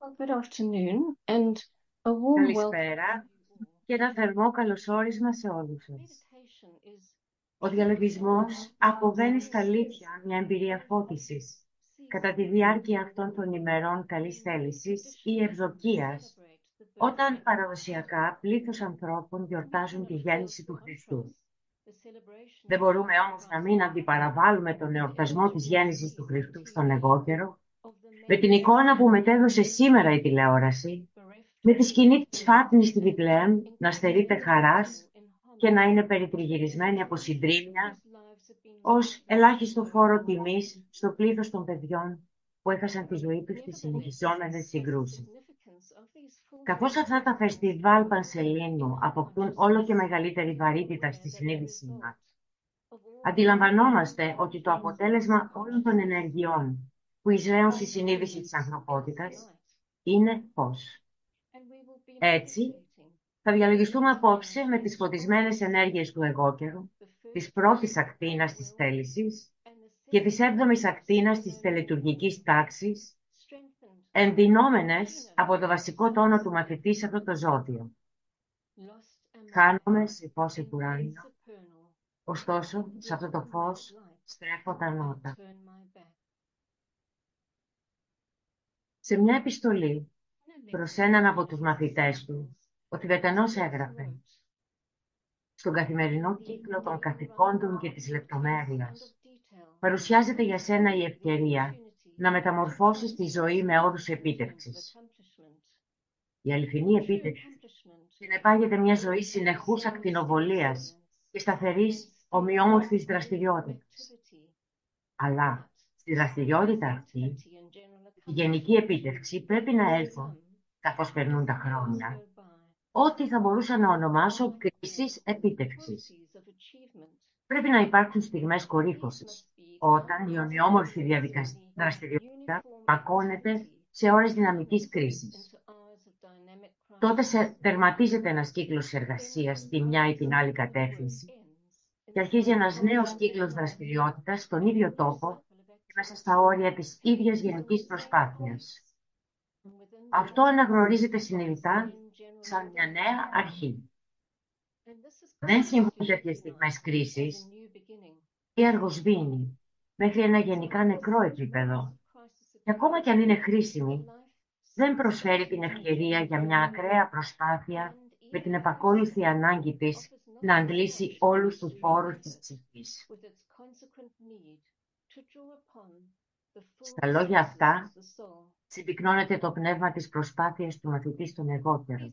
Well, good afternoon and a warm welcome. Καλησπέρα και ένα θερμό καλωσόρισμα σε όλους σας. Meditation is Ο διαλογισμός αποβαίνει στα αλήθεια μια εμπειρία φώτισης. Κατά τη διάρκεια αυτών των ημερών καλής θέλησης ή ευδοκίας, όταν παραδοσιακά πλήθος ανθρώπων γιορτάζουν τη γέννηση του Χριστού. Δεν μπορούμε όμως να μην αντιπαραβάλουμε τον εορτασμό της γέννησης του Χριστού στον εγώκερο, με την εικόνα που μετέδωσε σήμερα η τηλεόραση, με τη σκηνή της Φάτνης στη Βιπλέμ να στερείται χαράς και να είναι περιτριγυρισμένη από συντρίμια ως ελάχιστο φόρο τιμής στο πλήθος των παιδιών που έχασαν τη ζωή τους στις συνεχιζόμενες συγκρούσεις. Καθώς αυτά τα φεστιβάλ Πανσελίνου αποκτούν όλο και μεγαλύτερη βαρύτητα στη συνείδησή μας, αντιλαμβανόμαστε ότι το αποτέλεσμα όλων των ενεργειών που εισραίουν στη συνείδηση της ανθρωπότητας είναι πώς. Έτσι, θα διαλογιστούμε απόψε με τις φωτισμένες ενέργειες του εγώκερου, της πρώτης ακτίνας της θέλησης και της έβδομης ακτίνας της τελετουργικής τάξης, ενδυνόμενες από το βασικό τόνο του μαθητή σε αυτό το ζώδιο. Χάνομαι σε φως επουράνιο, ωστόσο σε αυτό το φως στρέφω τα νότα. Σε μια επιστολή προς έναν από τους μαθητές του, ο Τιβετανός έγραφε «Στον καθημερινό κύκλο των καθηκόντων και της λεπτομέρειας παρουσιάζεται για σένα η ευκαιρία να μεταμορφώσεις τη ζωή με όρους επίτευξης. Η αληθινή επίτευξη συνεπάγεται μια ζωή συνεχούς ακτινοβολίας και σταθερής ομοιόμορφης δραστηριότητας. Αλλά στη δραστηριότητα αυτή, η γενική επίτευξη πρέπει να έλθουν, καθώς περνούν τα χρόνια, ό,τι θα μπορούσα να ονομάσω κρίσεις επίτευξης. Πρέπει να υπάρξουν στιγμές κορύφωσης, όταν η ομοιόμορφη διαδικασία δραστηριότητα μακώνεται σε ώρες δυναμικής κρίσης. Τότε σε τερματίζεται ένας κύκλος εργασίας στη μια ή την άλλη κατεύθυνση και αρχίζει ένας νέος κύκλος δραστηριότητας στον ίδιο τόπο και μέσα στα όρια της ίδιας γενικής προσπάθειας. Αυτό αναγνωρίζεται συνειδητά σαν μια νέα αρχή. Δεν συμβούν τέτοιες στιγμές κρίσης ή αργοσβήνει μέχρι ένα γενικά νεκρό επίπεδο. Και ακόμα κι αν είναι χρήσιμη, δεν προσφέρει την ευκαιρία για μια ακραία προσπάθεια με την επακόλουθη ανάγκη της να αντλήσει όλους τους πόρους της ψυχής. Στα λόγια αυτά, συμπυκνώνεται το πνεύμα της προσπάθειας του μαθητής στον εγώτερο.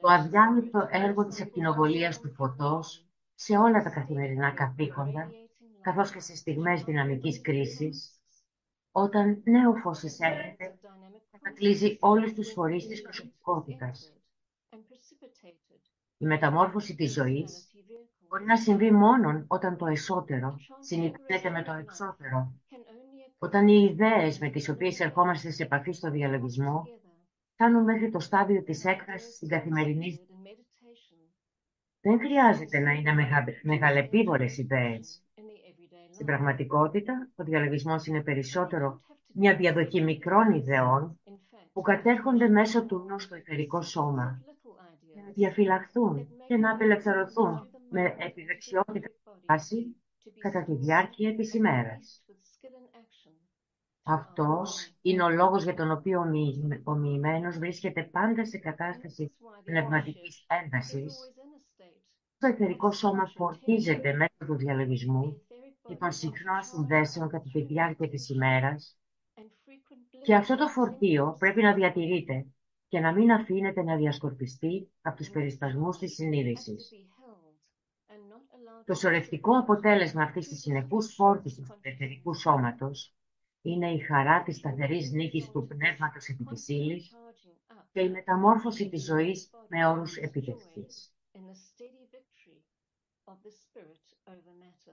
Το αδιάνοιχτο έργο της ακτινοβολίας του φωτός σε όλα τα καθημερινά καθήκοντα καθώς και σε στιγμές δυναμικής κρίσης, όταν νέο φως εισέρχεται, κατακλείζει όλους τους φορείς της προσωπικότητας. Η μεταμόρφωση της ζωής μπορεί να συμβεί μόνον όταν το εσωτερό συνηθίζεται με το εξώτερο, όταν οι ιδέες με τις οποίες ερχόμαστε σε επαφή στο διαλογισμό φτάνουν μέχρι το στάδιο της έκφρασης στην καθημερινή δεν χρειάζεται να είναι μεγα... μεγαλεπίβολες ιδέες. Στην πραγματικότητα, ο διαλογισμός είναι περισσότερο μια διαδοχή μικρών ιδεών που κατέρχονται μέσω του νου στο εθερικό σώμα για να διαφυλαχθούν και να απελευθερωθούν με επιδεξιότητα βάση κατά τη διάρκεια της ημέρας. Αυτός είναι ο λόγος για τον οποίο ο μοιημένος βρίσκεται πάντα σε κατάσταση πνευματικής έντασης. Το εθερικό σώμα φορτίζεται μέσω του διαλογισμού και των συχνών συνδέσεων κατά τη διάρκεια της ημέρας και αυτό το φορτίο πρέπει να διατηρείται και να μην αφήνεται να διασκορπιστεί από τους περισπασμούς της συνείδησης. Το σωρευτικό αποτέλεσμα αυτής της συνεχούς φόρτισης του εθερικού σώματος είναι η χαρά της σταθερής νίκης του πνεύματος επί της ύλης και η μεταμόρφωση της ζωής με όρους επιτευχής.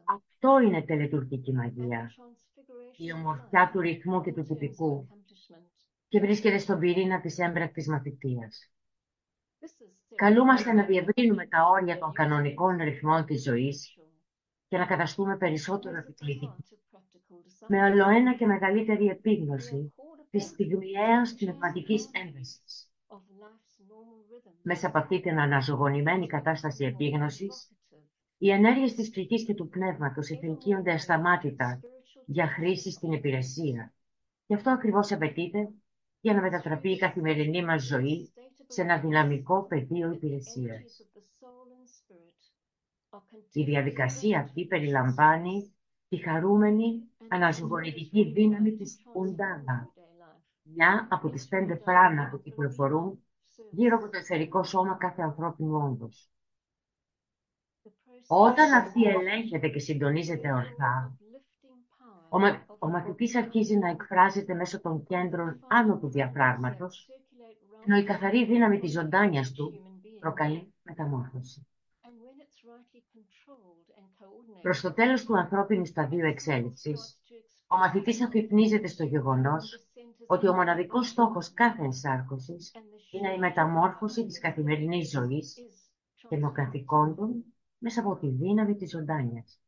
Αυτό είναι τελετουργική μαγεία. Η ομορφιά του ρυθμού και του τυπικού και βρίσκεται στον πυρήνα της έμπρακτης μαθητείας. Καλούμαστε να διευρύνουμε τα όρια των κανονικών ρυθμών της ζωής και να καταστούμε περισσότερο επικλητικοί. Με ολοένα και μεγαλύτερη επίγνωση της στιγμιαίας πνευματικής έντασης. Μέσα από αυτή την αναζωογονημένη κατάσταση επίγνωσης, οι ενέργειες της ψυχής και του πνεύματος εθελκύονται ασταμάτητα για χρήση στην υπηρεσία. Γι' αυτό ακριβώς απαιτείται για να μετατραπεί η καθημερινή μας ζωή σε ένα δυναμικό πεδίο υπηρεσίας. Η διαδικασία αυτή περιλαμβάνει τη χαρούμενη αναζωογονητική δύναμη της Ουντάλα, μια από τις πέντε πράνα που κυκλοφορούν γύρω από το εθερικό σώμα κάθε ανθρώπινου όντως. Όταν αυτή ελέγχεται και συντονίζεται ορθά, ο, μα... ο μαθητής αρχίζει να εκφράζεται μέσω των κέντρων άνω του διαφράγματος, ενώ η καθαρή δύναμη της ζωντάνιας του προκαλεί μεταμόρφωση. Προς το τέλος του ανθρώπινου σταδίου εξέλιξης, ο μαθητής αφυπνίζεται στο γεγονός ότι ο μοναδικός στόχος κάθε ενσάρκωσης είναι η μεταμόρφωση της καθημερινής ζωής και των καθηκόντων μέσα από τη δύναμη της ζωντάνιας.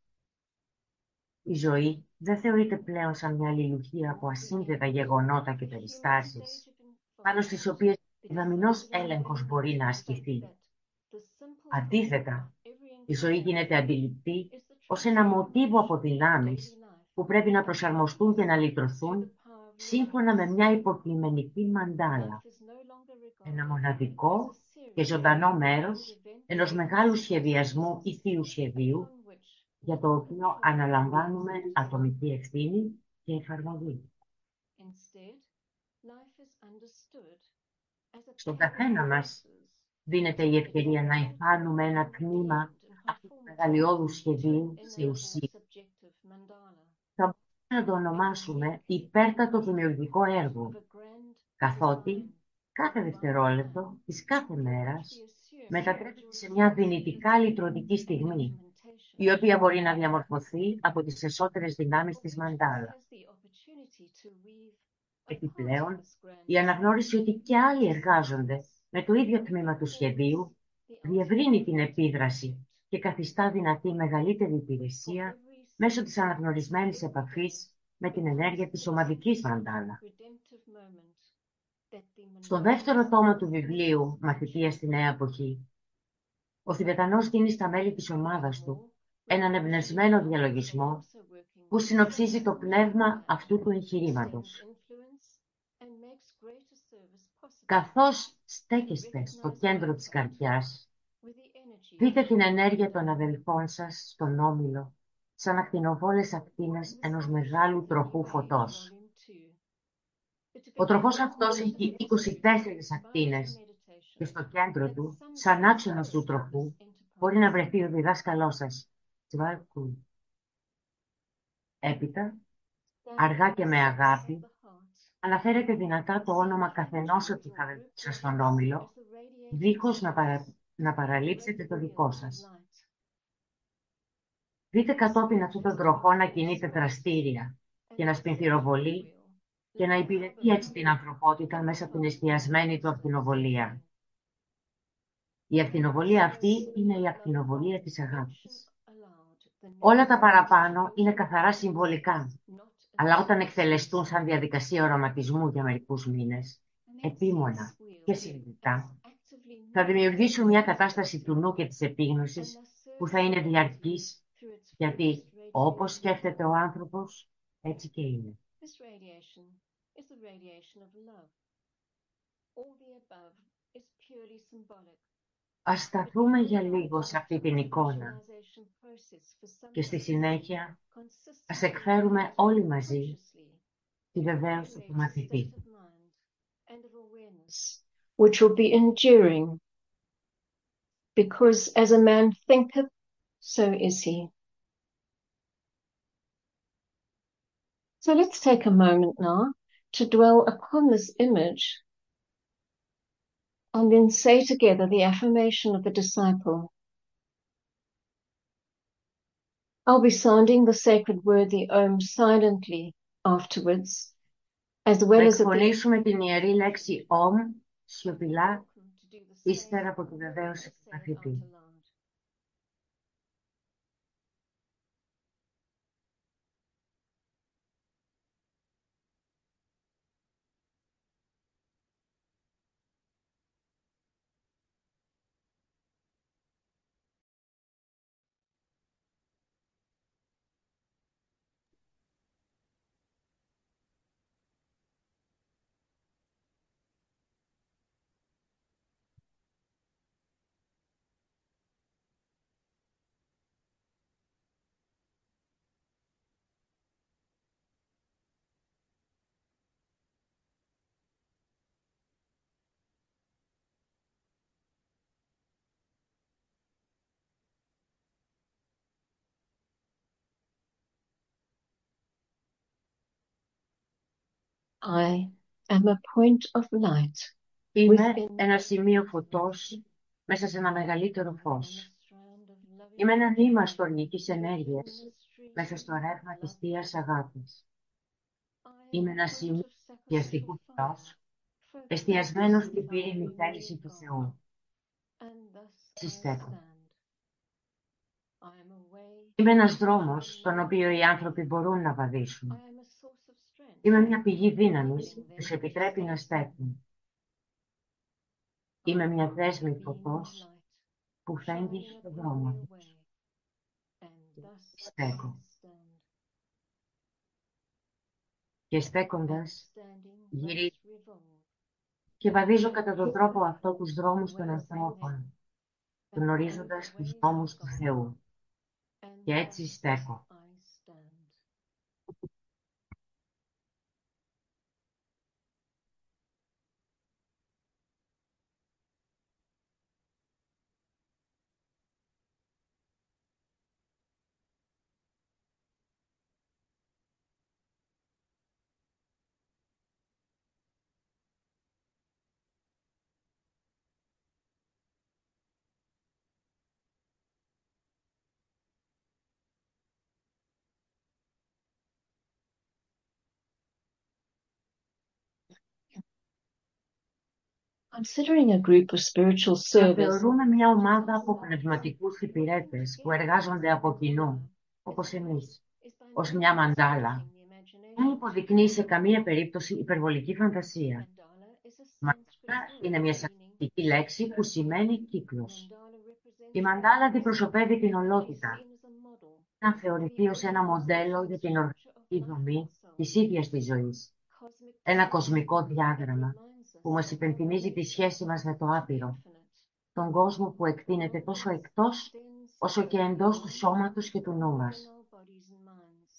Η ζωή δεν θεωρείται πλέον σαν μια αλληλουχία από ασύνδετα γεγονότα και περιστάσεις, πάνω στις οποίες δαμινός έλεγχος μπορεί να ασκηθεί. Αντίθετα, η ζωή γίνεται αντιληπτή ως ένα μοτίβο από δυνάμεις που πρέπει να προσαρμοστούν και να λυτρωθούν σύμφωνα με μια υποκειμενική μαντάλα. Ένα μοναδικό και ζωντανό μέρος ενός μεγάλου σχεδιασμού ή θείου σχεδίου για το οποίο αναλαμβάνουμε ατομική ευθύνη και εφαρμογή. Στον καθένα μας δίνεται η ευκαιρία να υφάνουμε ένα τμήμα αυτού του μεγαλειώδου σχεδίου σε ουσία. Θα μπορούμε να το ονομάσουμε υπέρτατο δημιουργικό έργο, καθότι κάθε δευτερόλεπτο της κάθε μέρας μετατρέπεται σε μια δυνητικά λυτρωτική στιγμή, η οποία μπορεί να διαμορφωθεί από τις εσωτερικές δυνάμεις της μαντάλα. Επιπλέον, η αναγνώριση ότι και άλλοι εργάζονται με το ίδιο τμήμα του σχεδίου διευρύνει την επίδραση και καθιστά δυνατή μεγαλύτερη υπηρεσία μέσω της αναγνωρισμένης επαφής με την ενέργεια της ομαδικής μαντάλα. Στο δεύτερο τόμο του βιβλίου «Μαθητεία στη Νέα Εποχή», ο Θηβετανός δίνει στα μέλη της ομάδας του έναν εμπνευσμένο διαλογισμό που συνοψίζει το πνεύμα αυτού του εγχειρήματος. Καθώς στέκεστε στο κέντρο της καρδιάς, δείτε την ενέργεια των αδελφών σας στον όμιλο, σαν ακτινοβόλες ακτίνες ενός μεγάλου τροπού φωτός. Ο τροπός αυτός έχει 24 ακτίνες και στο κέντρο του, σαν άξονας του τροπού, μπορεί να βρεθεί ο διδάσκαλός σας, Έπειτα, αργά και με αγάπη, αναφέρετε δυνατά το όνομα καθενός ότι θα σας στον όμιλο, δίχως να, να παραλείψετε το δικό σας. Δείτε κατόπιν αυτόν τον τροχό να κινείται δραστήρια και να σπινθυροβολεί και να υπηρετεί έτσι την ανθρωπότητα μέσα από την εστιασμένη του ακτινοβολία. Η ακτινοβολία αυτή είναι η ακτινοβολία της αγάπης. Όλα τα παραπάνω είναι καθαρά συμβολικά, αλλά όταν εκτελεστούν σαν διαδικασία οραματισμού για μερικούς μήνες, επίμονα και συνειδητά, θα δημιουργήσουν μια κατάσταση του νου και της επίγνωσης που θα είναι διαρκής, γιατί όπως σκέφτεται ο άνθρωπος, έτσι και είναι. Ας σταθούμε για λίγο σε αυτή την εικόνα και στη συνέχεια ας εκφέρουμε όλοι μαζί τη βεβαίωση του μαθητή. Which will be enduring, because as a man thinketh, so is he. So let's take a moment now to dwell upon this image and then say together the affirmation of the disciple. I'll be sounding the sacred word, the Om, silently afterwards, as well as... εκφωνήσουμε την ιερή λέξη Om, σιωπηλά, ύστερα από τη βεβαίωση του I am a point of light Είμαι within ένα σημείο φωτός μέσα σε ένα μεγαλύτερο I am a φως. strand of loving Είμαι ένα νήμα within στοργικής the ενέργειας stream μέσα στο ρεύμα of της love. Θείας Αγάπης. I am Είμαι a ένα point σημείο of sacrificial εστιαστικού fire, φως, focused εστιασμένος on στην the πύρινη glory θέληση of του God. Θεού. And thus Έτσι I στέκω. stand. I am a way Είμαι ένας to δρόμος, the τον Lord. οποίο οι άνθρωποι μπορούν να I βαδίσουν. Είμαι μια πηγή δύναμης guiding που them τους to επιτρέπει να stand. στέκουν. I Είμαι am μια a δέσμη beam of φωτός light, που φέγγει shining στο upon δρόμο their τους. way. And thus I Στέκω. stand. Και And στέκοντας standing γυρίζω thus revolve, και βαδίζω κατά τον τρόπο αυτό τους δρόμους των ways of ανθρώπων, men, and, and γνωρίζοντας the τους ways of δρόμους του God. Θεού. And Και έτσι thus στέκω. I stand. Considering a group of spiritual Να service θεωρούμε μια ομάδα από πνευματικούς υπηρέτες που εργάζονται από κοινού, όπως εμείς, ως μια μαντάλα, δεν υποδεικνύει σε καμία περίπτωση υπερβολική φαντασία. Μαντάλα είναι μια σανσκριτική λέξη που σημαίνει κύκλος. Η μαντάλα αντιπροσωπεύει την ολότητα. Να θεωρηθεί ως ένα μοντέλο για την οργανική δομή της ίδιας της ζωής. Ένα κοσμικό διάγραμμα που μας υπενθυμίζει τη σχέση μας με το άπειρο. Τον κόσμο που εκτείνεται τόσο εκτός όσο και εντός του σώματος και του νου μας.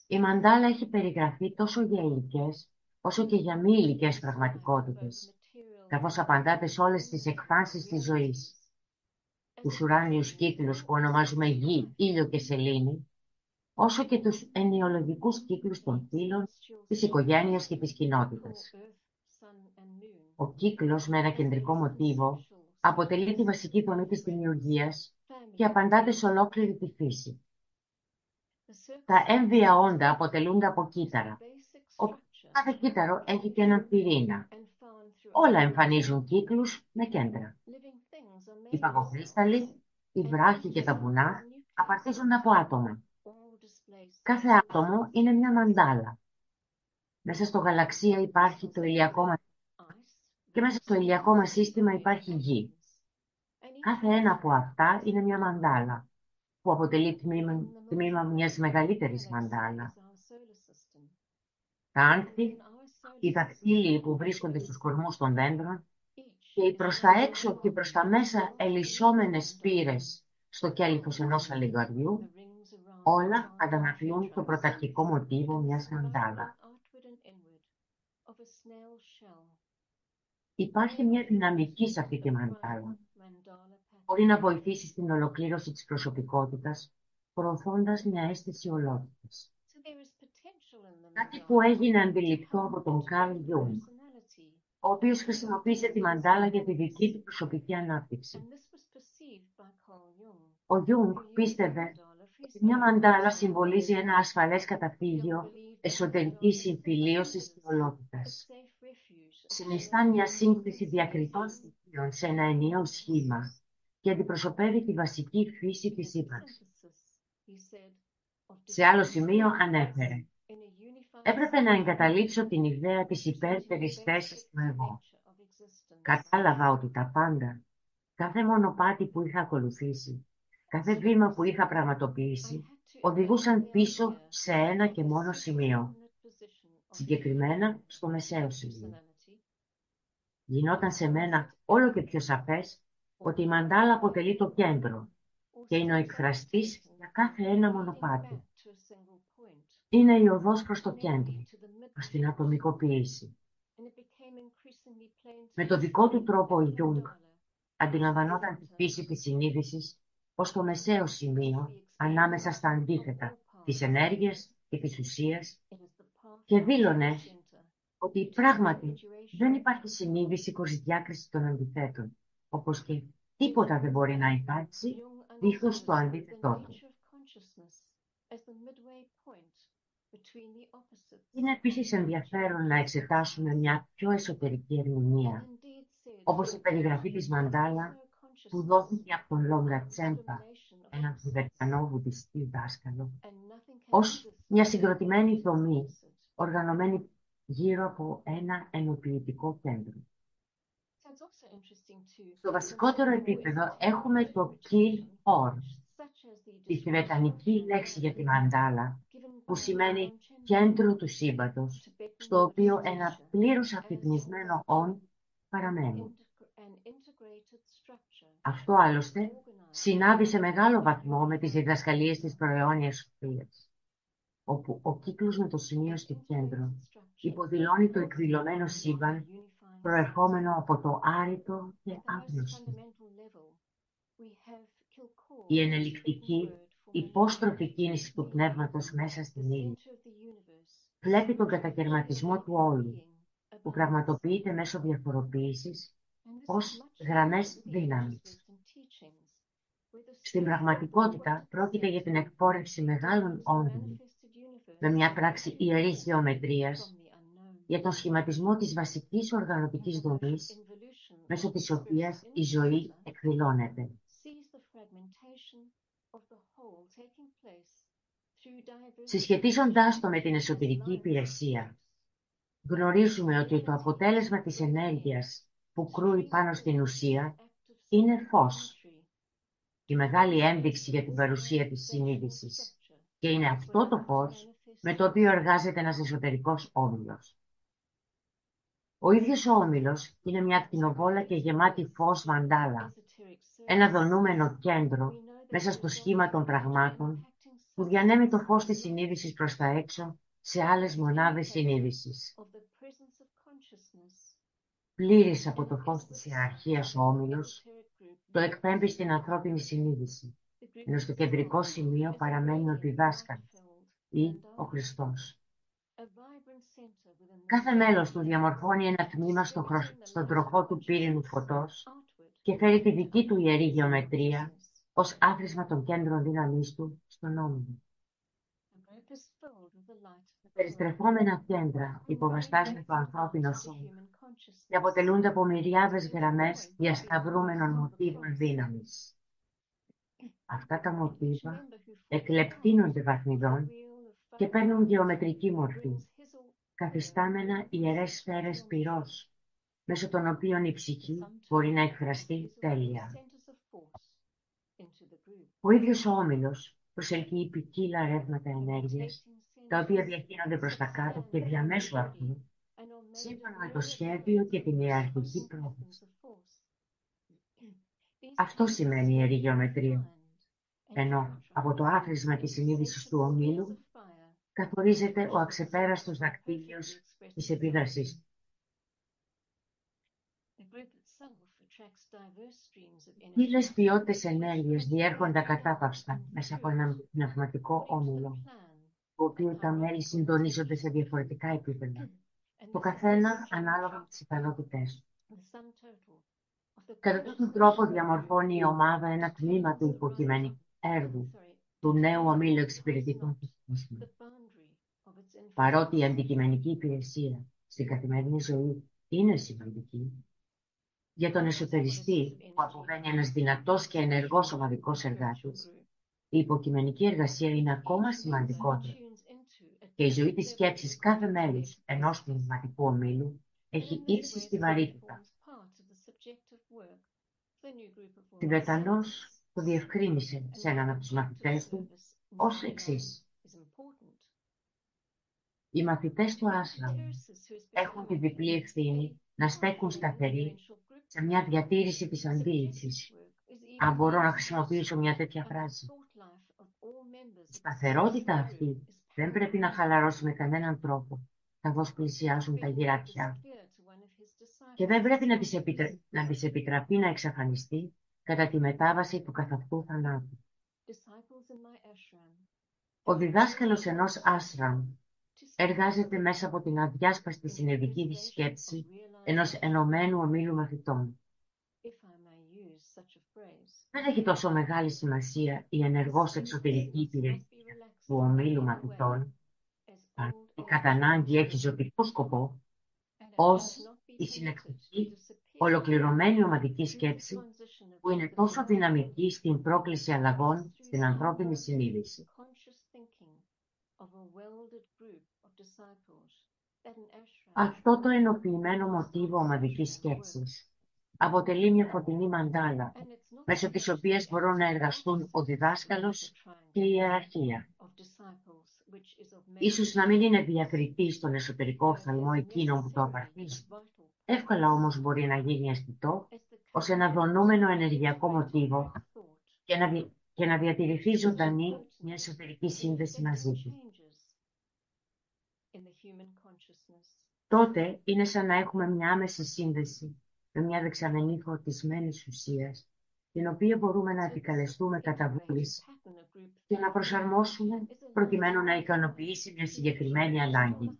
Η μαντάλα έχει περιγραφεί τόσο για υλικές όσο και για μη υλικές πραγματικότητες, καθώς απαντάται σε όλες τις εκφάνσεις της ζωής. Τους ουράνιους κύκλους που ονομάζουμε γη, ήλιο και σελήνη, όσο και τους ενιολογικούς κύκλους των φύλων, της οικογένειας και της κοινότητας. Ο κύκλος με ένα κεντρικό μοτίβο αποτελεί τη βασική δομή της δημιουργίας και απαντάται σε ολόκληρη τη φύση. Τα έμβια όντα αποτελούνται από κύτταρα. Ο κάθε κύτταρο έχει και έναν πυρήνα. Όλα εμφανίζουν κύκλους με κέντρα. Οι παγοκρίσταλοι, οι βράχοι και τα βουνά απαρτίζονται από άτομα. Κάθε άτομο είναι μια μαντάλα. Μέσα στο γαλαξία υπάρχει το ηλιακό μας και μέσα στο ηλιακό μας σύστημα υπάρχει γη. Κάθε ένα από αυτά είναι μια μαντάλα, που αποτελεί τμήμα, τμήμα μιας μεγαλύτερης μαντάλα. Τα άνθη, οι δακτύλοι που βρίσκονται στους κορμούς των δέντρων και οι προς τα έξω και προς τα μέσα ελισσόμενες πύρες στο κέλυφος ενός αλιγαριού, όλα αντανακλούν το πρωταρχικό μοτίβο μιας μαντάλα. Υπάρχει μια δυναμική σε αυτή τη μαντάλα. Μπορεί να βοηθήσει στην ολοκλήρωση της προσωπικότητας, προωθώντας μια αίσθηση ολότητας. Κάτι που έγινε αντιληπτό από τον Καρλ Γιουνγκ, ο οποίος χρησιμοποίησε τη μαντάλα για τη δική του προσωπική ανάπτυξη. Ο Γιουνγκ πίστευε ότι μια μαντάλα συμβολίζει ένα ασφαλές καταφύγιο εσωτερικής συμφιλίωσης και ολότητας. Συνιστά μια σύγκλιση διακριτών στοιχείων σε ένα ενιαίο σχήμα και αντιπροσωπεύει τη βασική φύση της ύπαρξης. Σε άλλο σημείο ανέφερε «Έπρεπε να εγκαταλείψω την ιδέα της υπέρτερης θέσης του εγώ. Κατάλαβα ότι τα πάντα, κάθε μονοπάτι που είχα ακολουθήσει, κάθε βήμα που είχα πραγματοποιήσει, οδηγούσαν πίσω σε ένα και μόνο σημείο, συγκεκριμένα στο μεσαίο σημείο. Γινόταν σε μένα όλο και πιο σαφές ότι η μαντάλα αποτελεί το κέντρο και είναι ο εκφραστής για κάθε ένα μονοπάτι. Είναι η οδός προς το κέντρο, προς την ατομικοποίηση. Με το δικό του τρόπο ο Ιούγκ αντιλαμβανόταν τη φύση της συνείδησης ως το μεσαίο σημείο ανάμεσα στα αντίθετα της ενέργειας και της ουσίας και δήλωνε ότι πράγματι δεν υπάρχει συνείδηση χωρίς διάκριση των αντιθέτων, όπως και τίποτα δεν μπορεί να υπάρξει δίχως το αντίθετό του. Είναι επίσης ενδιαφέρον να εξετάσουμε μια πιο εσωτερική ερμηνεία, όπως η περιγραφή της Μαντάλα που δόθηκε από τον Λόγρα Τσέμπα, έναν Θιβετιανό βουδιστή δάσκαλο, ως μια συγκροτημένη δομή οργανωμένη γύρω από ένα ενοποιητικό κέντρο. Στο βασικότερο επίπεδο έχουμε το kill or, τη θηβετανική λέξη για τη μαντάλα, που σημαίνει κέντρο του σύμπαντος, στο οποίο ένα πλήρως αφυπνισμένο «ον» παραμένει. Αυτό άλλωστε συνάδει σε μεγάλο βαθμό με τις διδασκαλίες της προαιώνιας σοφίας, όπου ο κύκλος με το σημείο στο κέντρο υποδηλώνει το εκδηλωμένο σύμπαν προερχόμενο από το άρρητο και άγνωστο. Η ενελικτική, υπόστροφη κίνηση του πνεύματος μέσα στην ύλη βλέπει τον κατακαιρματισμό του όλου, που πραγματοποιείται μέσω διαφοροποίησης ως γραμμές δύναμης. Στην πραγματικότητα πρόκειται για την εκπόρευση μεγάλων όντων με μια πράξη ιερής γεωμετρίας για τον σχηματισμό της βασικής οργανωτικής δομής μέσω της οποίας η ζωή εκδηλώνεται. Συσχετίζοντάς το με την εσωτερική υπηρεσία, γνωρίζουμε ότι το αποτέλεσμα της ενέργειας που κρούει πάνω στην ουσία είναι φως. Η μεγάλη ένδειξη για την παρουσία της συνείδησης. Και είναι αυτό το φως με το οποίο εργάζεται ένας εσωτερικός όμιλος. Ο ίδιος ο όμιλος είναι μια ακτινοβόλα και γεμάτη φως μαντάλα, ένα δονούμενο κέντρο μέσα στο σχήμα των πραγμάτων που διανέμει το φως της συνείδησης προς τα έξω σε άλλες μονάδες συνείδησης. Πλήρης από το φως της ιεραρχίας ο όμιλος, το εκπέμπει στην ανθρώπινη συνείδηση, ενώ στο κεντρικό σημείο παραμένει ο διδάσκαλος ή ο Χριστός. Κάθε μέλος του διαμορφώνει ένα τμήμα στο στον τροχό του πύρινου φωτός και φέρει τη δική του ιερή γεωμετρία ως άθροισμα των κέντρων δύναμής του στον όμιλο. Τα περιστρεφόμενα κέντρα υποβαστάζουν το ανθρώπινο σώμα και αποτελούνται από μυριάδες γραμμές διασταυρούμενων μοτίβων δύναμης. Αυτά τα μοτίβα εκλεπτύνονται βαθμιδών και παίρνουν γεωμετρική μορφή, καθιστάμενα ιερές σφαίρες πυρός, μέσω των οποίων η ψυχή μπορεί να εκφραστεί τέλεια. Ο ίδιος ο όμιλος προσελκύει ποικίλα ρεύματα ενέργειας, τα οποία διαχύνονται προς τα κάτω και διαμέσου αυτού, σύμφωνα με το σχέδιο και την ιεραρχική πρόθεση. Αυτό σημαίνει η ιερή γεωμετρία, ενώ από το άθροισμα της συνείδησης του ομίλου καθορίζεται ο αξεπέραστος δακτύλιος της επίδρασης του. Μίλες ποιότητες ενέργειες διέρχονται ακατάπαυστα μέσα από ένα πνευματικό όμιλο, το οποίο τα μέλη συντονίζονται σε διαφορετικά επίπεδα, το καθένα ανάλογα με τις ικανότητές του. Κατά τον τρόπο διαμορφώνει η ομάδα ένα τμήμα του υποκειμενικού έργου, του νέου ομίλου εξυπηρετητών του κόσμου. Παρότι η αντικειμενική υπηρεσία στην καθημερινή ζωή είναι σημαντική, για τον εσωτεριστή που αποβαίνει ένας δυνατός και ενεργός ομαδικός εργάτης, η υποκειμενική εργασία είναι ακόμα σημαντικότερη και η ζωή της σκέψης κάθε μέλους ενός πνευματικού ομίλου έχει στη βαρύτητα. Τιβετανός το διευκρίνησε σε έναν από τους μαθητές του ως εξής. Οι μαθητές του Άσλαμ έχουν τη διπλή ευθύνη να στέκουν σταθεροί σε μια διατήρηση της αντίληψης. Αν μπορώ να χρησιμοποιήσω μια τέτοια φράση. Η σταθερότητα αυτή δεν πρέπει να χαλαρώσει με κανέναν τρόπο, καθώς πλησιάζουν τα γυρατιά. Και δεν πρέπει να της, επιτρα... να της επιτραπεί να εξαφανιστεί κατά τη μετάβαση του καθαυτού θανάτου. Ο διδάσκαλος ενός άσραμ εργάζεται μέσα από την αδιάσπαστη συνειδητική σκέψη ενός ενωμένου ομίλου μαθητών. Δεν έχει τόσο μεγάλη σημασία η ενεργός εξωτερική υπηρεσία του ομίλου μαθητών, η κατά ανάγκη έχει ζωτικό σκοπό, ως η συνεκτική, ολοκληρωμένη ομαδική σκέψη που είναι τόσο δυναμική στην πρόκληση αλλαγών στην ανθρώπινη συνείδηση. Αυτό το ενοποιημένο μοτίβο ομαδικής σκέψης αποτελεί μια φωτεινή μαντάλα, μέσω της οποίας μπορούν να εργαστούν ο διδάσκαλος και η ιεραρχία. Ίσως να μην είναι διακριτή στον εσωτερικό οφθαλμό εκείνων που το απαρτίζουν. Εύκολα όμως μπορεί να γίνει αισθητό ως ένα δονούμενο ενεργειακό μοτίβο και να, και να διατηρηθεί ζωντανή μια εσωτερική σύνδεση μαζί του. Τότε είναι σαν να έχουμε μια άμεση σύνδεση με μια δεξαμενή φορτισμένης ουσίας, την οποία μπορούμε να επικαλεστούμε κατά βούληση και να προσαρμόσουμε προκειμένου να ικανοποιήσει μια συγκεκριμένη ανάγκη.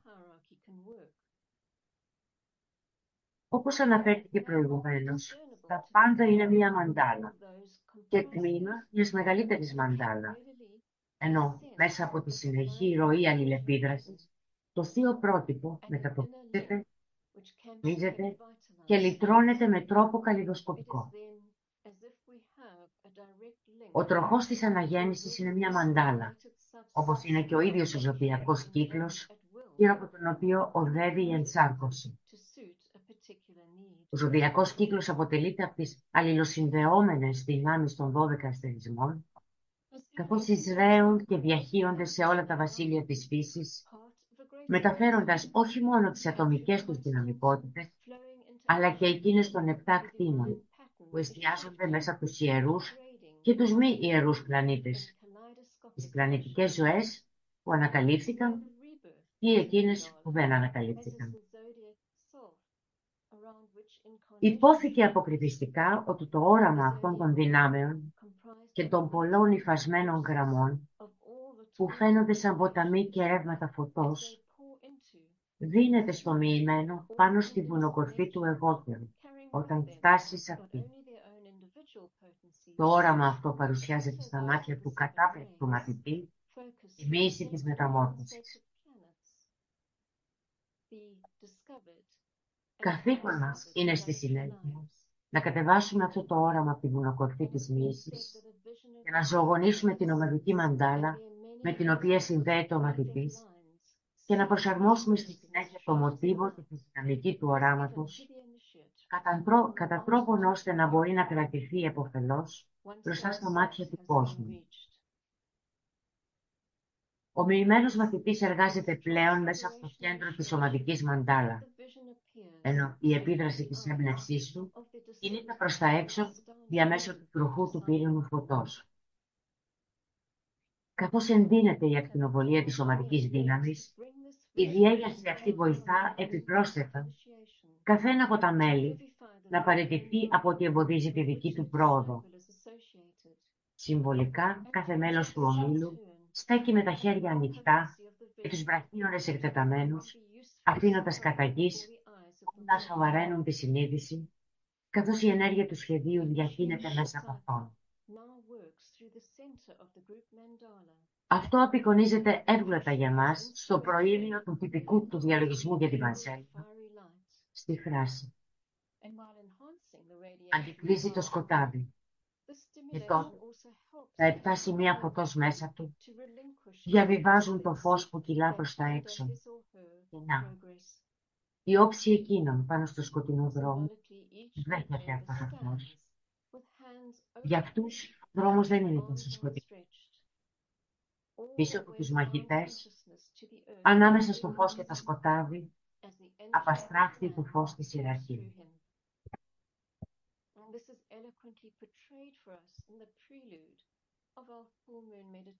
Όπως αναφέρθηκε προηγουμένως, τα πάντα είναι μια μαντάλα και τμήμα μιας μεγαλύτερης μαντάλα, ενώ μέσα από τη συνεχή ροή αλληλεπίδρασης το θείο πρότυπο μετατοπίζεται, μίζεται και λυτρώνεται με τρόπο καλλιδοσκοπικό. Ο τροχός της αναγέννησης είναι μια μαντάλα, όπως είναι και ο ίδιος ο ζωπιακός κύκλος, γύρω από τον οποίο οδεύει η ενσάρκωση. Ο ζωδιακός κύκλος αποτελείται από τις αλληλοσυνδεόμενες δυνάμεις των 12 αστερισμών, καθώς εισραίουν και διαχείονται σε όλα τα βασίλεια της φύσης, μεταφέροντας όχι μόνο τις ατομικές τους δυναμικότητες, αλλά και εκείνες των επτά κτίνων, που εστιάζονται μέσα από τους ιερούς και τους μη ιερούς πλανήτες, τις πλανητικές ζωές που ανακαλύφθηκαν ή εκείνες που δεν ανακαλύφθηκαν. Υπόθηκε αποκριτιστικά ότι το όραμα αυτών των δυνάμεων και των πολλών υφασμένων γραμμών που φαίνονται σαν ποταμοί και ρεύματα φωτός δίνεται στο μοιημένο πάνω στη βουνοκορφή του εγώτερου, όταν φτάσεις σε αυτή. Το όραμα αυτό παρουσιάζεται στα μάτια του κατάπληκτου μαθητή, η μίση της μεταμόρφωσης. Καθήκον μας είναι στη συνέχεια να κατεβάσουμε αυτό το όραμα από τη βουνοκορφή της μίσης και να ζωογονήσουμε την ομαδική μαντάλα με την οποία συνδέεται ο μαθητής και να προσαρμόσουμε στη συνέχεια το μοτίβο και τη δυναμική του οράματος κατά, κατά τρόπον ώστε να μπορεί να κρατηθεί εποφελώς μπροστά στα μάτια του κόσμου. Ο μοιημένος μαθητής εργάζεται πλέον μέσα από το κέντρο της σωματικής μαντάλα, ενώ η επίδραση της έμπνευσής του κινείται προς τα έξω διαμέσω του τροχού του πύρινου φωτός. Καθώς εντείνεται η ακτινοβολία της σωματικής δύναμης, η διέγερση αυτή βοηθά επιπρόσθετα καθένα από τα μέλη να παραιτηθεί από ό,τι εμποδίζει τη δική του πρόοδο. Συμβολικά, κάθε μέλος του ομίλου στέκει με τα χέρια ανοιχτά και τους βραχίονες εκτεταμένους, αφήνοντας κατά γης να σοβαραίνουν τη συνείδηση, καθώς η ενέργεια του σχεδίου διαχύνεται μέσα από αυτόν. Αυτό απεικονίζεται εύγλωτα για μας στο προήμιο του τυπικού του διαλογισμού για τη Μανσέλα, στη φράση «Αντικρίζει το σκοτάδι» και τότε τα επτά σημεία φωτός μέσα του διαβιβάζουν το φως που κυλά προς τα έξω. Και να, η όψη εκείνων πάνω στο σκοτεινό δρόμο δέχεται αυτός ο φως. Για αυτούς ο δρόμος δεν είναι τόσο σκοτεινό. Πίσω από τους μαχητές, ανάμεσα στο φως και τα σκοτάδι, απαστράφτει το φως της ιεραρχίας.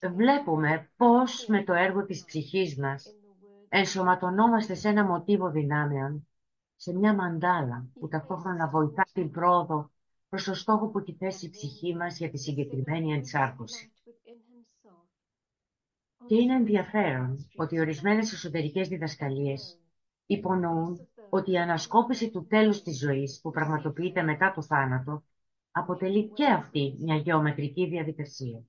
Βλέπουμε πώς με το έργο της ψυχής μας ενσωματωνόμαστε σε ένα μοτίβο δυνάμεων, σε μια μαντάλα που ταυτόχρονα βοηθά την πρόοδο προς το στόχο που έχει θέσει η ψυχή μας για τη συγκεκριμένη ενσάρκωση. Και είναι ενδιαφέρον ότι ορισμένες εσωτερικές διδασκαλίες υπονοούν ότι η ανασκόπηση του τέλους της ζωής που πραγματοποιείται μετά το θάνατο αποτελεί και αυτή μια γεωμετρική διαδικασία.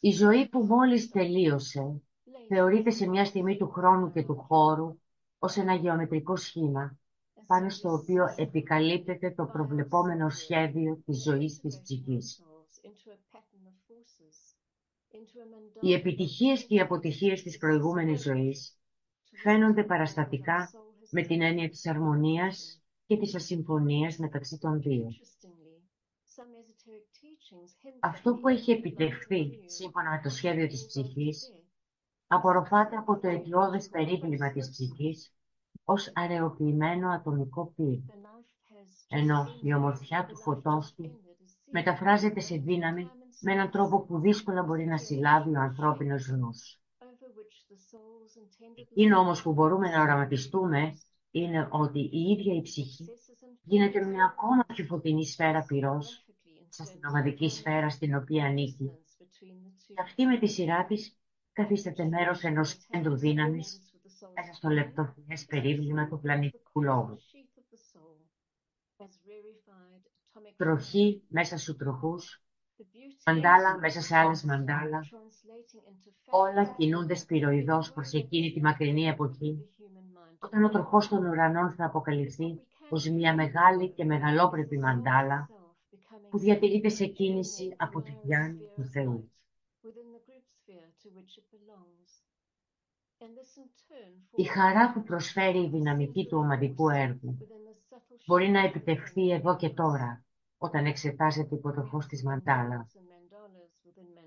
Η ζωή που μόλις τελείωσε θεωρείται σε μια στιγμή του χρόνου και του χώρου ως ένα γεωμετρικό σχήμα πάνω στο οποίο επικαλύπτεται το προβλεπόμενο σχέδιο της ζωής της ψυχής. Οι επιτυχίες και οι αποτυχίες της προηγούμενης ζωής φαίνονται παραστατικά με την έννοια της αρμονίας και της ασυμφωνίας μεταξύ των δύο. Αυτό που έχει επιτευχθεί σύμφωνα με το σχέδιο της ψυχής απορροφάται από το αιτιώδες περίβλημα της ψυχής ως αραιοποιημένο ατομικό πύρ, ενώ η ομορφιά του φωτός του μεταφράζεται σε δύναμη με έναν τρόπο που δύσκολα μπορεί να συλλάβει ο ανθρώπινος νους. Είναι όμως που μπορούμε να οραματιστούμε είναι ότι η ίδια η ψυχή γίνεται μια ακόμα πιο φωτεινή σφαίρα πυρός στην ομαδική σφαίρα στην οποία ανήκει. Και αυτή με τη σειρά της καθίσταται μέρος ενός κέντρου δύναμης μέσα στο λεπτοφιλές περίβλημα του πλανητικού λόγου. Τροχή μέσα στους τροχούς, μαντάλα μέσα σε άλλες μαντάλα, όλα κινούνται σπυροειδώς προς εκείνη τη μακρινή εποχή, όταν ο τροχός των ουρανών θα αποκαλυφθεί ως μια μεγάλη και μεγαλόπρεπη μαντάλα, που διατηρείται σε κίνηση από τη διάνοια του Θεού. Η χαρά που προσφέρει η δυναμική του ομαδικού έργου μπορεί να επιτευχθεί εδώ και τώρα, όταν εξετάζεται υπό το φως της μαντάλα.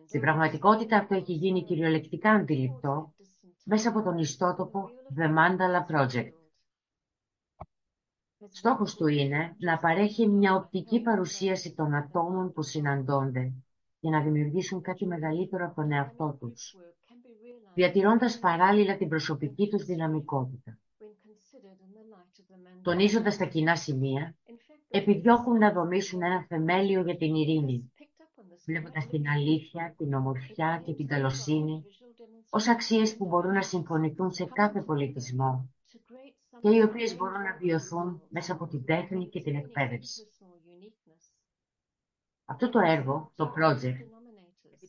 Στην πραγματικότητα αυτό έχει γίνει κυριολεκτικά αντιληπτό μέσα από τον ιστότοπο The Mandala Project. Στόχος του είναι να παρέχει μια οπτική παρουσίαση των ατόμων που συναντώνται για να δημιουργήσουν κάτι μεγαλύτερο από τον εαυτό τους, διατηρώντας παράλληλα την προσωπική τους δυναμικότητα. Τονίζοντας τα κοινά σημεία, επιδιώκουν να δομήσουν ένα θεμέλιο για την ειρήνη, βλέποντας την αλήθεια, την ομορφιά και την καλοσύνη ως αξίες που μπορούν να συμφωνηθούν σε κάθε πολιτισμό και οι οποίες μπορούν να βιωθούν μέσα από την τέχνη και την εκπαίδευση. Αυτό το έργο, το project,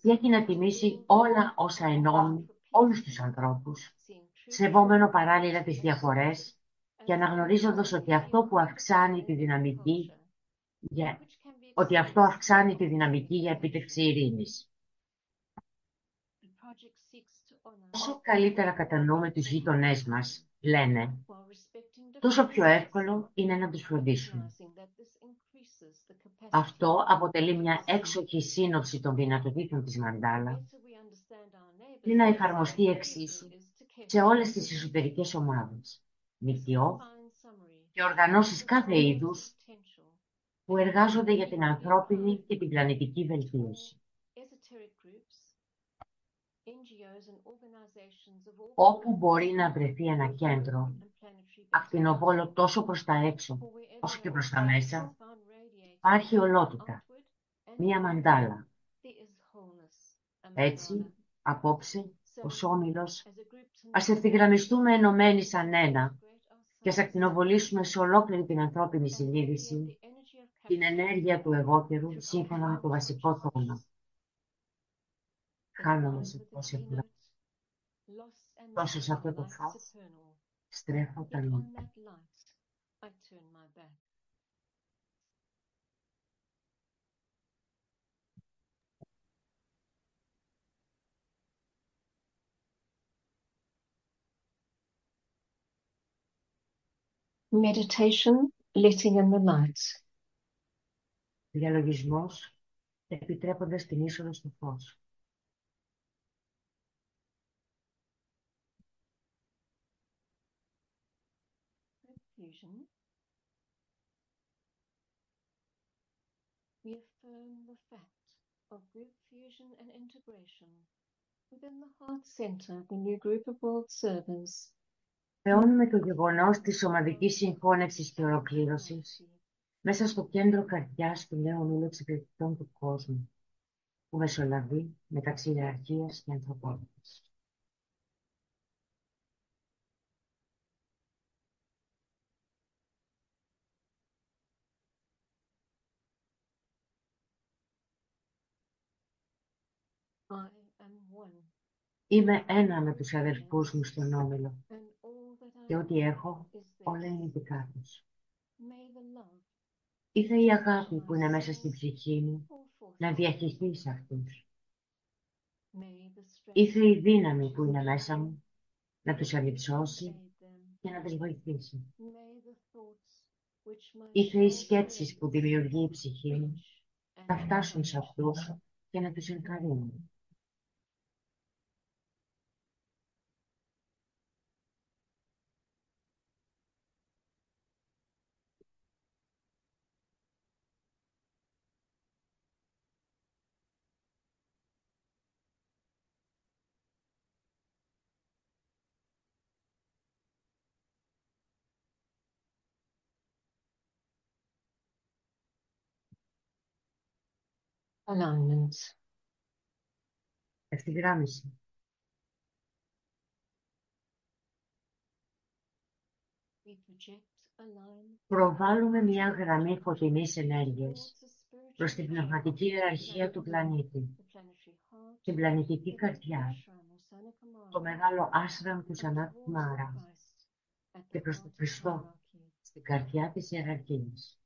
έχει να τιμήσει όλα όσα ενώνουν όλους τους ανθρώπους, σεβόμενο παράλληλα τις διαφορές και αναγνωρίζοντας ότι αυτό που αυξάνει τη δυναμική για... ότι αυτό αυξάνει τη δυναμική για επίτευξη ειρήνης. Όσο καλύτερα κατανοούμε τους γείτονές μας, λένε, τόσο πιο εύκολο είναι να τους φροντίσουμε. Αυτό αποτελεί μια έξοχη σύνοψη των δυνατοτήτων της Μαντάλα ή να εφαρμοστεί εξίσου σε όλες τις εσωτερικές ομάδες, ΜΚΟ και οργανώσεις κάθε είδους που εργάζονται για την ανθρώπινη και την πλανητική βελτίωση. Όπου μπορεί να βρεθεί ένα κέντρο, ακτινοβόλο τόσο προς τα έξω όσο και προς τα μέσα, υπάρχει ολότητα, μία μαντάλα. Έτσι, απόψε, ως όμιλος, ας ευθυγραμμιστούμε ενωμένοι σαν ένα και ας ακτινοβολήσουμε σε ολόκληρη την ανθρώπινη συνείδηση την ενέργεια του εγώκερου σύμφωνα με το βασικό τόνο. Χάνομαι σε τόση απλά. Τόσο σε αυτό το φως, στρέφω τα νύχτα. Meditation, letting in the light. Διαλογισμός, επιτρέποντας την είσοδο στο φως. Fusion. We affirm the fact of group fusion and integration within the heart center of the new group of world servers Θεώνουμε το γεγονός της ομαδικής συγχώνευσης και ολοκλήρωσης μέσα στο κέντρο καρδιάς του νέου μήλου εξυπηρετητών του κόσμου, που μεσολαβεί μεταξύ ιεραρχίας και ανθρωπότητας. I am one, Είμαι ένα με τους αδελφούς μου στον Όμιλο and all that I και ό,τι έχω is όλα this. είναι δικά τους. May the love Ήρθε η αγάπη που είναι μέσα στην ψυχή μου pour forth. να διαχειριστεί σε αυτούς. May the strength Ήρθε η δύναμη που είναι μέσα μου να τους αλυψώσει aid them. και να τους βοηθήσει. May the thoughts which my Ήρθε οι soul σκέψεις που creates δημιουργεί η ψυχή μου reach να and φτάσουν σε encourage αυτούς και να τους ενθαρρύνουν. Alignment. Ευθυγράμμιση. We project a line Προβάλλουμε μια γραμμή φωτεινής ενέργειας towards the spiritual προς την shrine, πνευματική ιεραρχία του πλανήτη, the planetary heart, την πλανητική the καρδιά, ashram or Sanakamara, το μεγάλο άσραμ του and Σανάτ towards Μάρα, Christ at και the προς heart τον of Χριστό hierarchy. στην καρδιά της ιεραρχίας.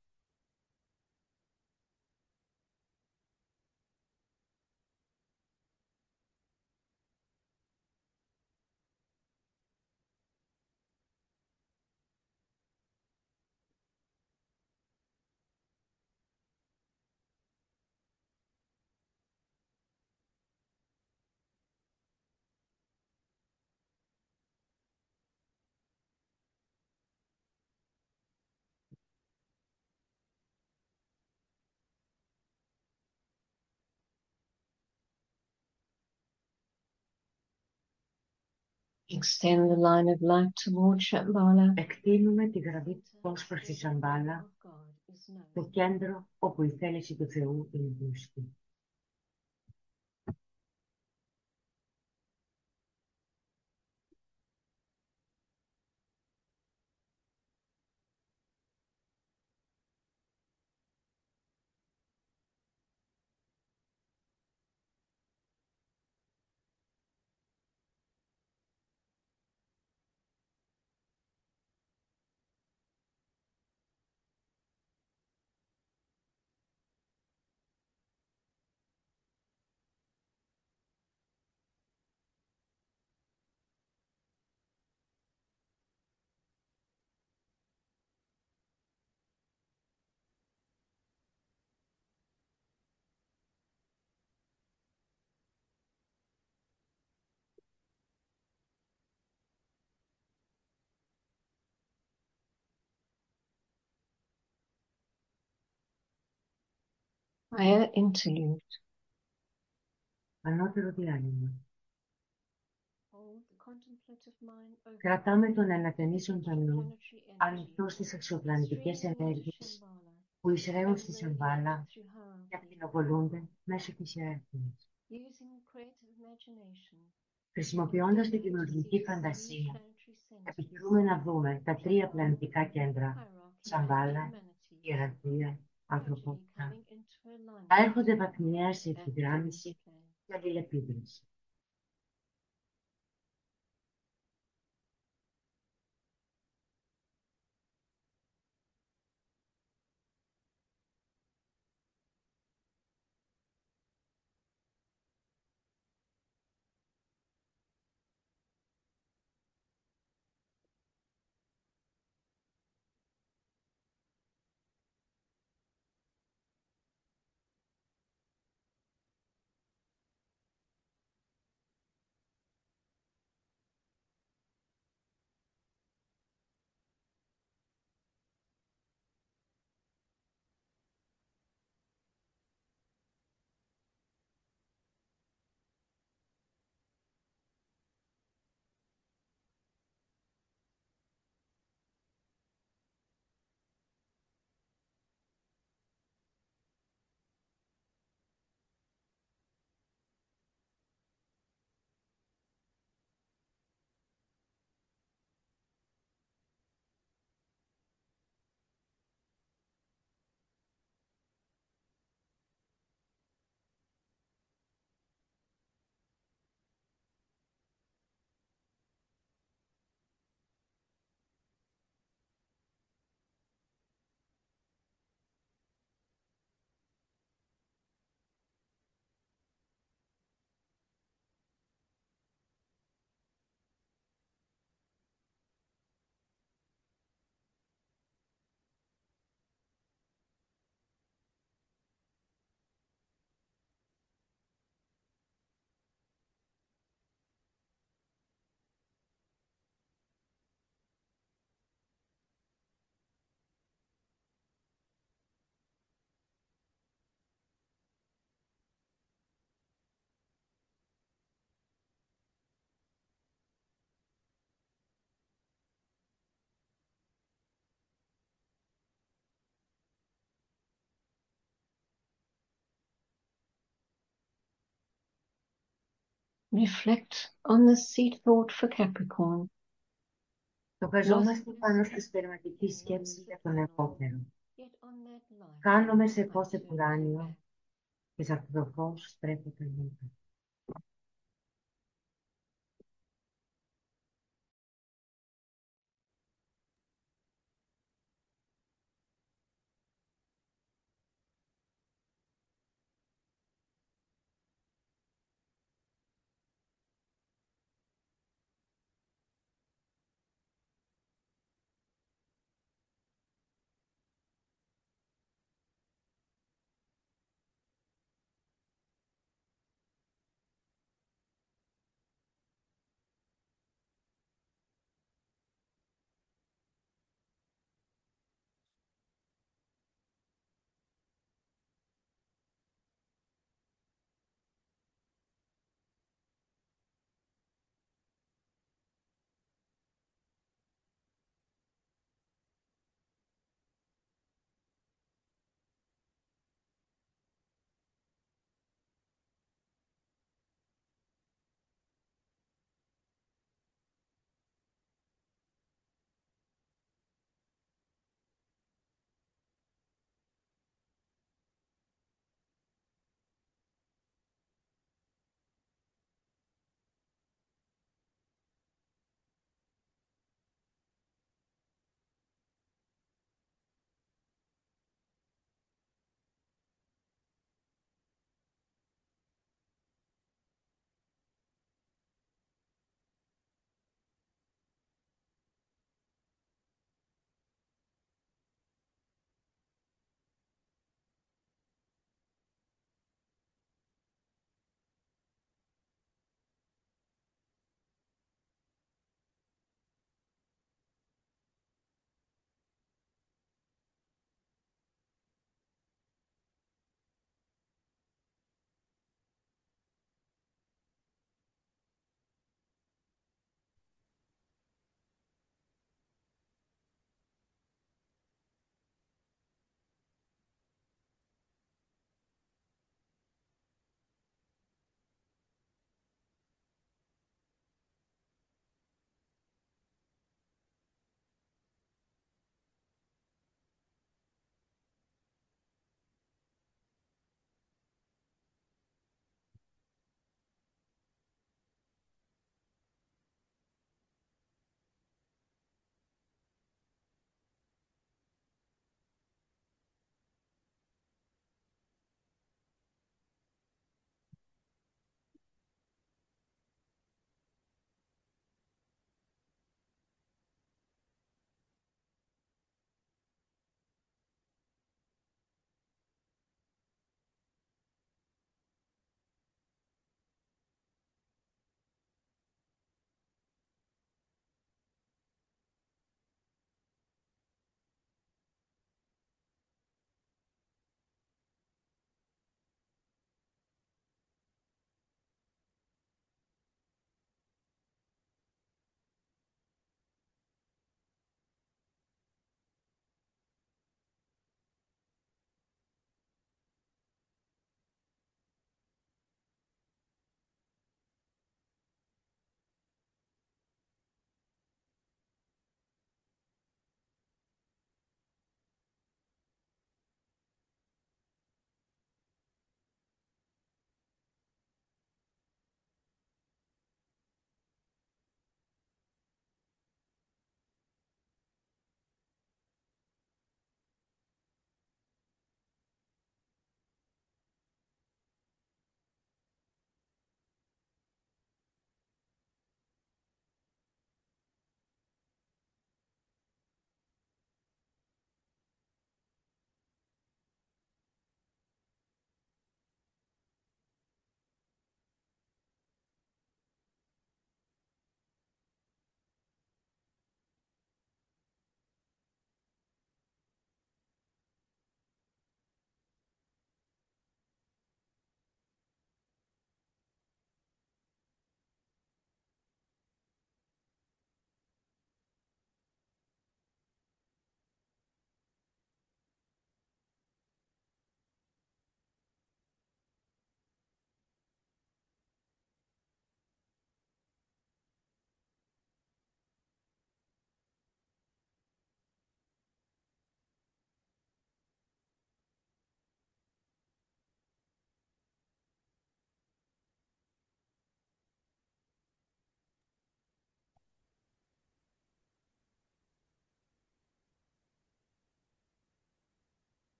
Extend the line of light towards Shambhala. Εκτείνουμε τη γραμμή του φως προς τη Σαμπάλα, of God is known. το κέντρο όπου η θέληση του Θεού είναι γνωστή. Higher interlude. Ανώτερο διάλειμμα. Hold the contemplative mind open. Κρατάμε τον ανατενίσσοντα νου Planetary energy. ανοιχτό στις αξιοπλανητικές Streaming into ενέργειες Shambhala που εισραίουν στη and Σαμπάλα radiating through και hierarchy. ακτινοβολούνται μέσω της ιεραρχίας. Using creative imagination. Χρησιμοποιώντας τη we δημιουργική see three φαντασία, planetary centers, επιχειρούμε να δούμε τα τρία πλανητικά κέντρα, hierarchy and Σαμπάλα, humanity, ιεραρχία, gradually ανθρωπότητα, coming into alignment θα έρχονται βαθμιαία σε and ευθυγράμμιση interplay. και αλληλεπίδραση. Reflect on the seed thought for Capricorn. Στοχαζόμαστε πάνω στη σπερματική σκέψη για τον επόμενο. Yet on that light, Κάνουμε σε φως επουράνιο και σε αυτό το φως στρέφεται λίγο.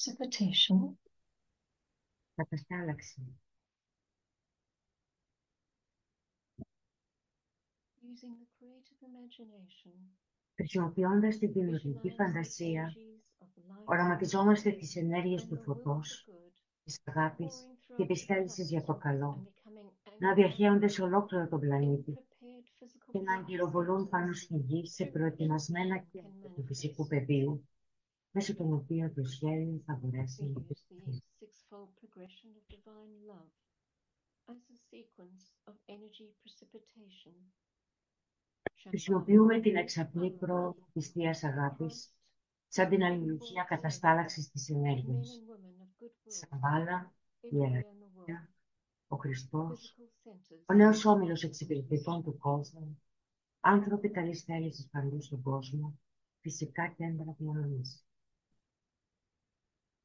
Precipitation, καταστάλαξη, using the creative imagination, χρησιμοποιώντας τη δημιουργική visualize the φαντασία, energies of light οραματιζόμαστε τις ενέργειες and του the will for φωτός, good της αγάπης pouring και throughout της the θέλησης για το planet καλό, and becoming να anchored διαχέονται σε ολόκληρο τον in πλανήτη prepared physical και να body αγκυροβολούν πάνω centers στη γη σε through which προετοιμασμένα man κέντρα can του φυσικού manifest. πεδίου, μέσω των οποίων το σχέδιο θα We μπορέσει να use the επιτευχθεί. sixfold progression of divine love as a sequence of energy precipitation. Χρησιμοποιούμε την εξαπλή πρόοδο της Θείας Αγάπης σαν την αλληλουχία καταστάλαξης της ενέργειας. Σαββάλα, ιεραρχία, ο Χριστός, ο νέος όμιλος εξυπηρετητών του κόσμου, άνθρωποι καλής θέλησης παντού στον κόσμο, φυσικά κέντρα διανομής.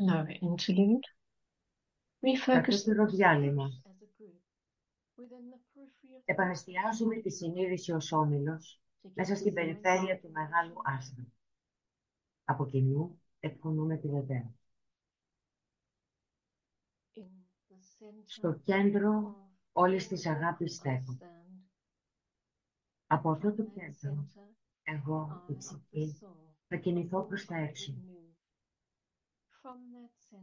Lower interlude. Refocus Κατώτερο διάλειμμα. as a group within the periphery of the Επανεστιάζουμε τη συνείδηση ως όμιλος to μέσα get στην the περιφέρεια mindset του Μεγάλου Άστρα. Από κοινού εκφωνούμε τη βεβαία. in the center Στο κέντρο of όλης all της that αγάπης I στέκω. stand. Από αυτό From το that κέντρο, center, εγώ, I η of the ψυχή, soul θα κινηθώ προς τα έξω.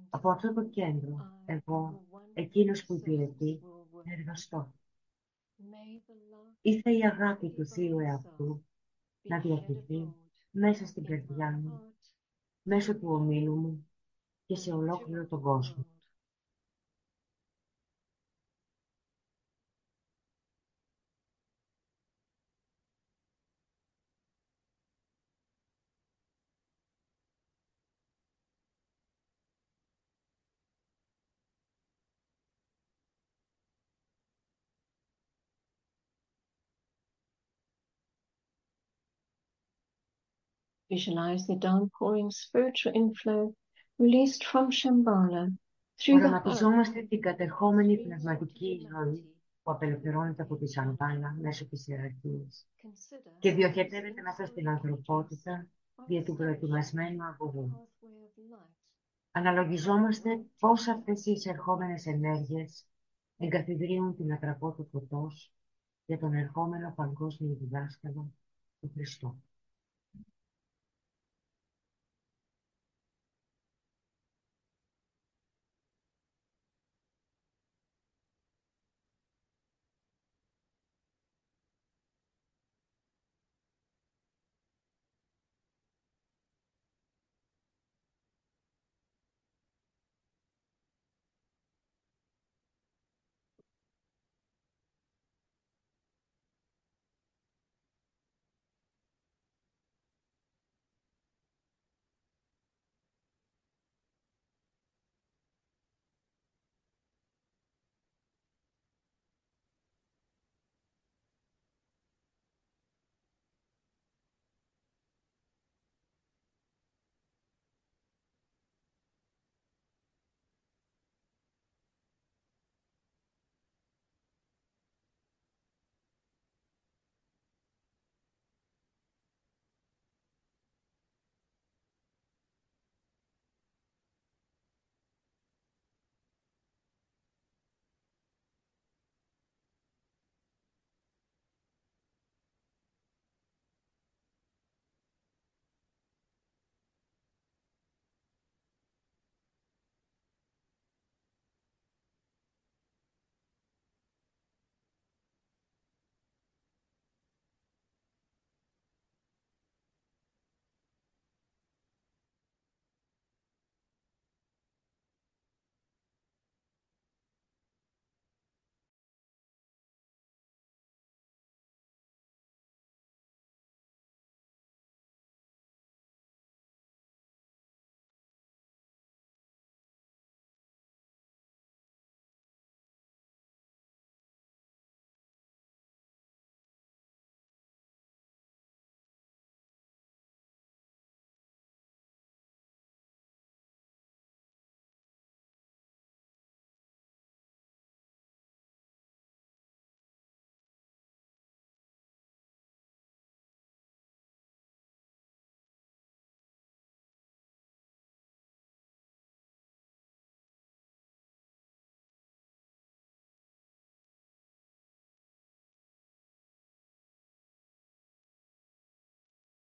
Από αυτό το κέντρο, I, εγώ, the one εκείνος που who υπηρετεί, serves, will work. θα εργαστώ. May the love Ήθε η of αγάπη the του Θείου divine εαυτού be να shed διατηθεί abroad μέσα στην in my καρδιά μου, heart μέσω του ομίλου μου και σε and ολόκληρο throughout τον the κόσμο. Visualize the downpouring spiritual inflow released from Shambhala through the heart Οραματιζόμαστε την κατεχόμενη streams of πνευματική ροή humanity. που απελευθερώνεται από τη Σαμπάλα μέσω της ιεραρχίας Consider και this διοχετεύεται μέσα insular στην agency ανθρωπότητα of δια του ascension προετοιμασμένου on the αγωγού. pathway of light Αναλογιζόμαστε πώς αυτές οι εισερχόμενες ενέργειες εγκαθιδρύουν την ατραπό του φωτός για τον ερχόμενο παγκόσμιο διδάσκαλο του Χριστού.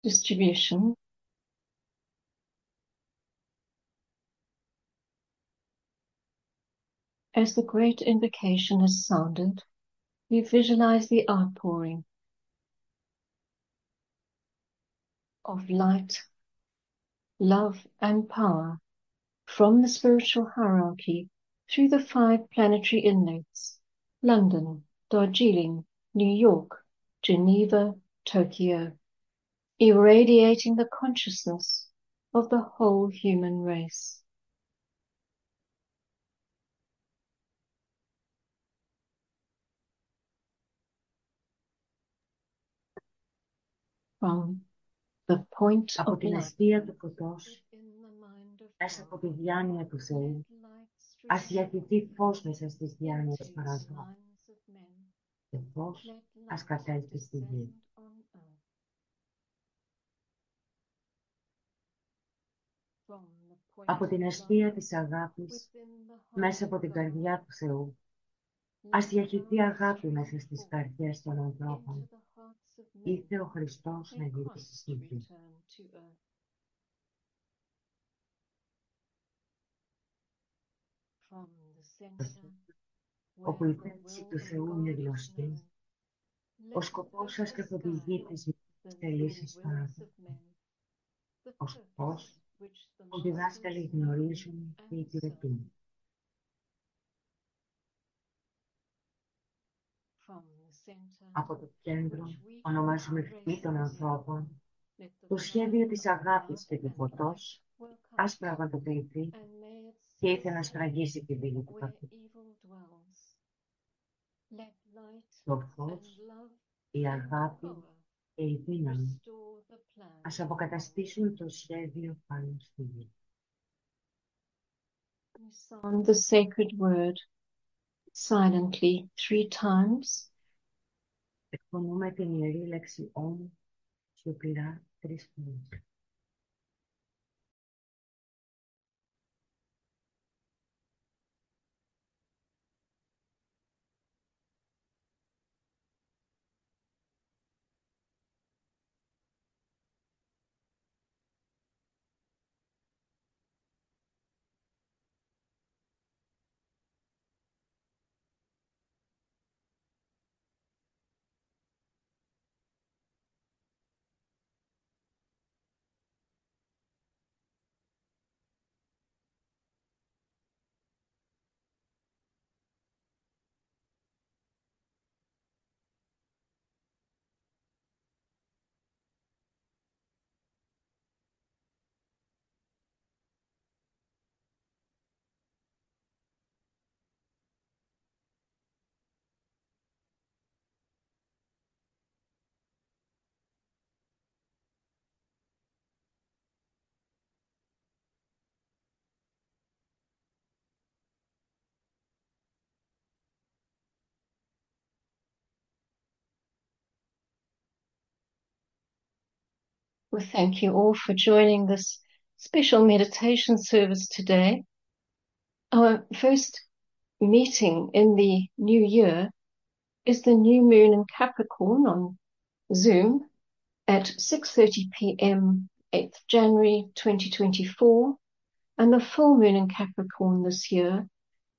Distribution. As the great invocation has sounded, we visualize the outpouring of light, love, and power from the spiritual hierarchy through the five planetary inlets London, Darjeeling, New York, Geneva, Tokyo, irradiating the consciousness of the whole human race. From the point από of την light αιστεία του φωτός, in the mind of μέσα God, από τη διάνοια του Θεού, let light ας stream διαχυθεί φως μέσα στις διάνοιες into των the ανθρώπων minds of men. και φως Let ας light κατέλθει στη γη. Από of την love αιστεία της αγάπης, within the heart μέσα of από την God, καρδιά του Θεού, let ας διαχυθεί light αγάπη stream μέσα στις forth καρδιές των into ανθρώπων. the hearts of men Ήρθε ο Χριστός να and γυρίσει Christ στη γη. return to earth. From the center όπου where η the θέληση will του of Θεού God είναι is γνωστή, known, ο let σκοπός the σας καθοδηγεί sky τις the θελήσεις little των wills ανθρώπων. of men, the Ο purpose σκοπός which the που οι διδάσκαλοι masters know γνωρίζουν και and serve. υπηρετούν. From the center Από το κέντρο which we ονομάζουμε call ευχή των graces, ανθρώπων, let the το σχέδιο fire της of αγάπης love και του and φωτός light welcome ας πραγματοποιηθεί and may it και ήθελε να cease σφραγίσει τη λίγη του where παθού. evil dwells. Let light Το and φως, love η and αγάπη power και η δύναμη restore the plan ας of God. αποκαταστήσουν το σχέδιο πάνω στη γη. We sound the sacred word silently three times. Εκφωνούμε την ιερή λέξη «Όμ» σιωπηρά τρεις φορές. We thank you all for joining this special meditation service today. Our first meeting in the new year is the new moon in Capricorn on Zoom at 6:30 p.m. 8th January 2024 and the full moon in Capricorn this year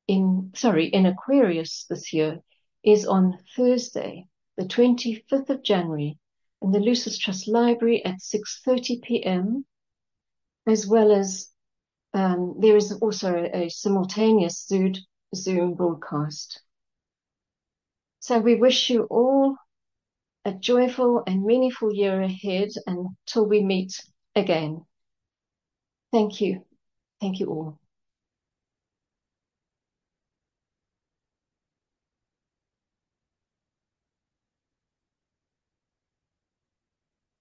in sorry in Aquarius this year is on Thursday the 25th of January in the Lucis Trust Library at 6:30 p.m. as well as um, there is also a, a simultaneous Zoom, Zoom broadcast. So we wish you all a joyful and meaningful year ahead until we meet again. Thank you. Thank you all.